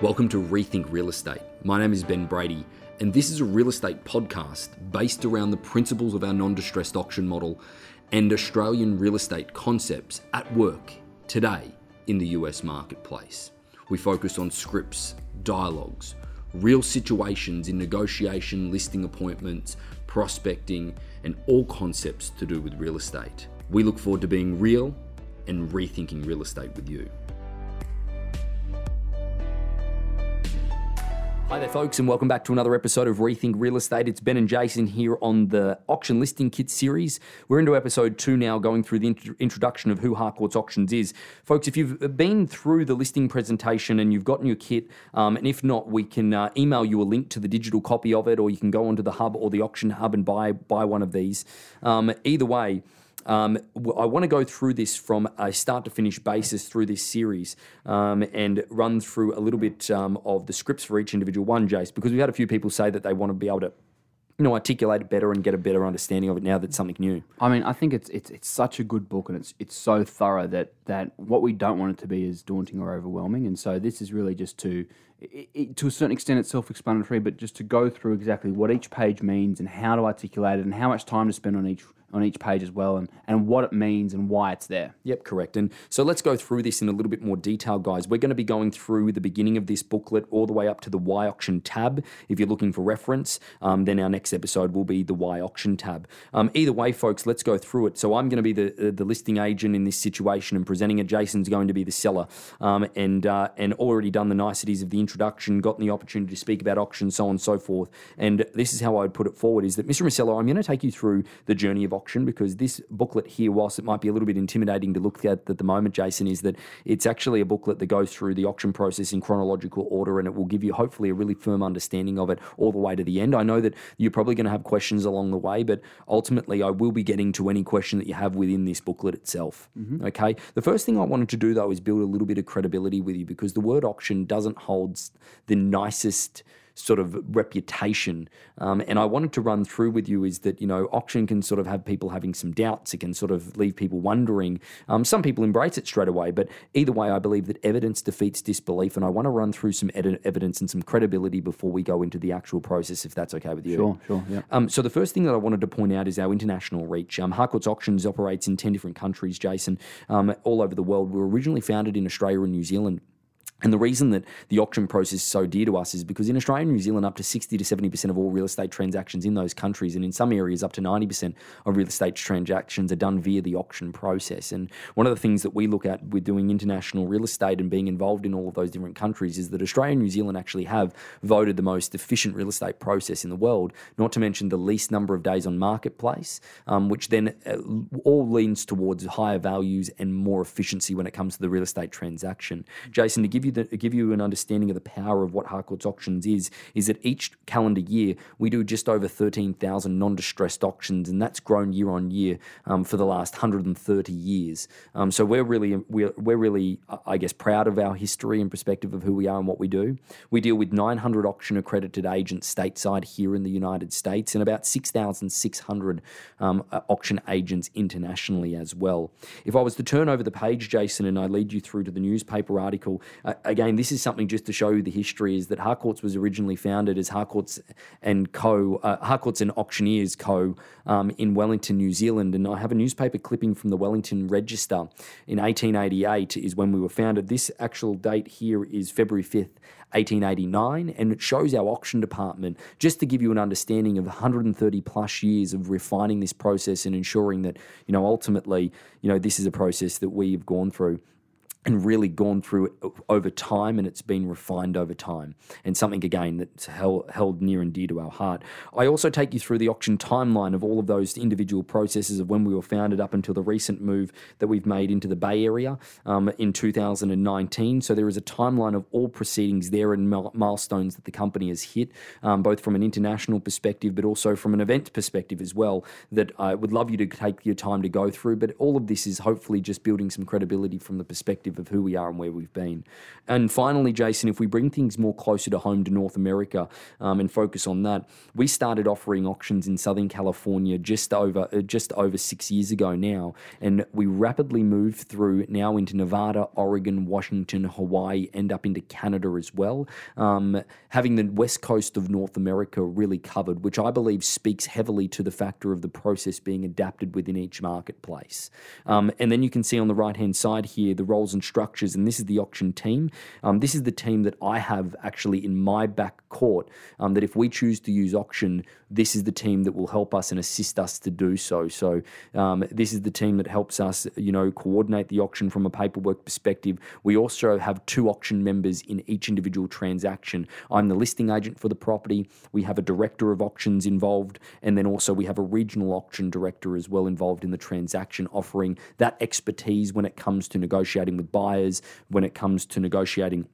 Welcome to Rethink Real Estate. My name is Ben Brady, and this is a real estate podcast based around the principles of our non distressed auction model and Australian real estate concepts at work today in the US marketplace. We focus on scripts, dialogues, real situations in negotiation, listing appointments, prospecting, and all concepts to do with real estate. We look forward to being real and rethinking real estate with you. Hi there, folks, and welcome back to another episode of Rethink Real Estate. It's Ben and Jason here on the Auction Listing Kit series. We're into episode two now, going through the int- introduction of who Harcourts Auctions is. Folks, if you've been through the listing presentation and you've gotten your kit, um, and if not, we can uh, email you a link to the digital copy of it, or you can go onto the hub or the auction hub and buy buy one of these. Um, either way, um, I want to go through this from a start to finish basis through this series um, and run through a little bit um, of the scripts for each individual one, Jace, because we've had a few people say that they want to be able to you know, articulate it better and get a better understanding of it now that it's something new. I mean, I think it's it's it's such a good book and it's it's so thorough that that what we don't want it to be is daunting or overwhelming. And so this is really just to it, to a certain extent it's self-explanatory, but just to go through exactly what each page means and how to articulate it and how much time to spend on each on each page as well and, and what it means and why it's there. Yep, correct. And so let's go through this in a little bit more detail, guys. We're going to be going through the beginning of this booklet all the way up to the Y auction tab. If you're looking for reference, um, then our next episode will be the Y auction tab. Um, either way, folks, let's go through it. So I'm going to be the, uh, the listing agent in this situation and presenting it. Jason's going to be the seller um, and, uh, and already done the niceties of the introduction, gotten the opportunity to speak about auctions, so on and so forth. And this is how I would put it forward is that, Mr. Masello, I'm going to take you through the journey of auction because this booklet here, whilst it might be a little bit intimidating to look at at the moment, Jason, is that it's actually a booklet that goes through the auction process in chronological order and it will give you hopefully a really firm understanding of it all the way to the end. I know that you're probably going to have questions along the way, but ultimately I will be getting to any question that you have within this booklet itself. Mm-hmm. Okay. The first thing I wanted to do though is build a little bit of credibility with you because the word auction doesn't hold the nicest sort of reputation. Um, and I wanted to run through with you is that, you know, auction can sort of have people having some doubts. It can sort of leave people wondering. Um, some people embrace it straight away, but either way, I believe that evidence defeats disbelief. And I want to run through some ed- evidence and some credibility before we go into the actual process, if that's okay with you. Sure, sure, yeah. Um, so the first thing that I wanted to point out is our international reach. Um, Harcourts Auctions operates in 10 different countries, Jason, um, all over the world. We were originally founded in Australia and New Zealand. And the reason that the auction process is so dear to us is because in Australia and New Zealand, up to 60 to 70% of all real estate transactions in those countries, and in some areas, up to 90% of real estate transactions are done via the auction process. And one of the things that we look at with doing international real estate and being involved in all of those different countries is that Australia and New Zealand actually have voted the most efficient real estate process in the world, not to mention the least number of days on marketplace, um, which then uh, all leans towards higher values and more efficiency when it comes to the real estate transaction. Jason, to give you you the, give you an understanding of the power of what Harcourts Auctions is, is that each calendar year we do just over 13,000 non-distressed auctions, and that's grown year on year um, for the last 130 years. Um, so we're really we're, we're really I guess proud of our history and perspective of who we are and what we do. We deal with 900 auction accredited agents stateside here in the United States, and about 6,600 um, auction agents internationally as well. If I was to turn over the page, Jason, and I lead you through to the newspaper article, uh, again, this is something just to show you the history is that Harcourts was originally founded as Harcourts and Co. Uh, Harcourts and Auctioneers Co. Um, in Wellington, New Zealand, and I have a newspaper clipping from the Wellington Register in 1888 is when we were founded. This actual date here is February 5th, 1889, and it shows our auction department just to give you an understanding of 130 plus years of refining this process and ensuring that you know ultimately you know this is a process that we've gone through and really gone through over time and it's been refined over time and something again that's held, held near and dear to our heart. I also take you through the auction timeline of all of those individual processes of when we were founded up until the recent move that we've made into the bay area um, in 2019 so there is a timeline of all proceedings there and milestones that the company has hit um, both from an international perspective but also from an event perspective as well that i would love you to take your time to go through. But all of this is hopefully just building some credibility from the perspective of who we are and where we've been. And finally, Jason, if we bring things more closer to home to North America um, and focus on that, we started offering auctions in Southern California just over uh, just over six years ago now, and we rapidly moved through now into Nevada, Oregon, Washington, Hawaii, end up into Canada as well, um, having the west coast of North America really covered, which I believe speaks heavily to the factor of the process being adapted within each marketplace. Um, and then you can see on the right hand side here the roles and structures, and this is the auction team. Um, this is the team that I have actually in my back court. Um, that if we choose to use auction, this is the team that will help us and assist us to do so. So um, this is the team that helps us, you know, coordinate the auction from a paperwork perspective. We also have two auction members in each individual transaction. I'm the listing agent for the property. We have a director of auctions involved, and then also we have a regional auction director as well involved in the transaction, offering that expertise when it comes to negotiating with buyers, when it comes to negotiating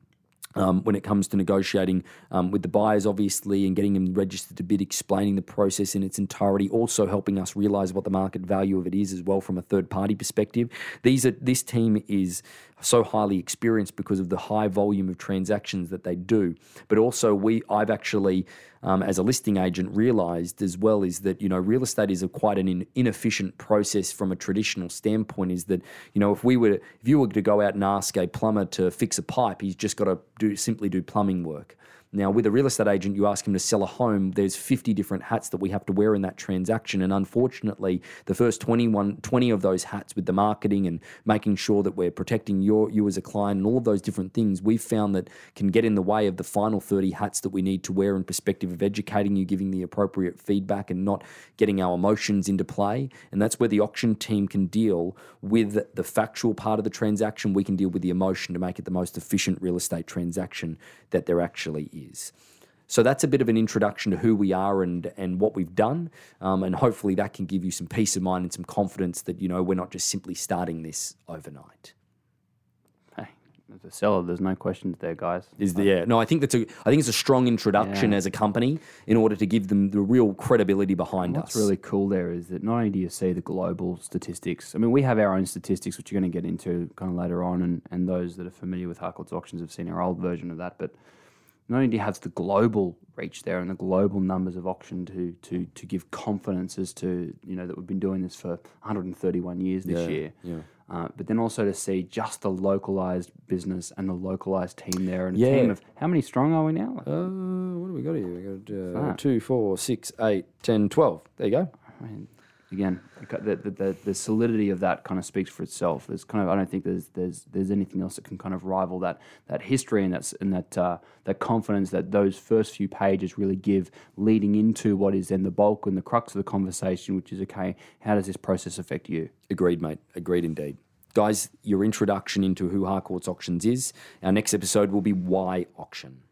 um, when it comes to negotiating um, with the buyers, obviously, and getting them registered to bid, explaining the process in its entirety, also helping us realize what the market value of it is as well from a third party perspective. These are this team is so highly experienced because of the high volume of transactions that they do. But also, we I've actually, um, as a listing agent, realised as well is that you know real estate is a quite an in, inefficient process from a traditional standpoint. Is that you know if we were if you were to go out and ask a plumber to fix a pipe, he's just got to do simply do plumbing work. Now, with a real estate agent, you ask him to sell a home, there's 50 different hats that we have to wear in that transaction. And unfortunately, the first 21, 20 of those hats with the marketing and making sure that we're protecting your, you as a client and all of those different things, we've found that can get in the way of the final 30 hats that we need to wear in perspective of educating you, giving the appropriate feedback, and not getting our emotions into play. And that's where the auction team can deal with the factual part of the transaction. We can deal with the emotion to make it the most efficient real estate transaction that there actually is is. So that's a bit of an introduction to who we are and and what we've done, um, and hopefully that can give you some peace of mind and some confidence that you know we're not just simply starting this overnight. Hey, as a seller, there's no questions there, guys. Is the yeah? No, I think that's a I think it's a strong introduction Yeah. as a company in order to give them the real credibility behind What's us. really cool there is that not only do you see the global statistics, I mean, we have our own statistics, which you're going to get into kind of later on, and, and those that are familiar with Harcourts auctions have seen our old version of that. But not only do you have the global reach there and the global numbers of auction to to to give confidence as to you know that we've been doing this for 131 years this Yeah, year. yeah. Uh, but then also to see just the localized business and the localized team there, and a team of how many strong are we now? Uh, what do we got here? We got uh, two, four, six, eight, ten, twelve. There you go. I mean, again, the, the, the, solidity of that kind of speaks for itself. There's kind of I don't think there's there's there's anything else that can kind of rival that that history and that's and that uh, that confidence that those first few pages really give, leading into what is then the bulk and the crux of the conversation, which is okay, how does this process affect you? Agreed, mate. Agreed indeed. Guys, your introduction into who Harcourts Auctions is. Our next episode will be Why Auction.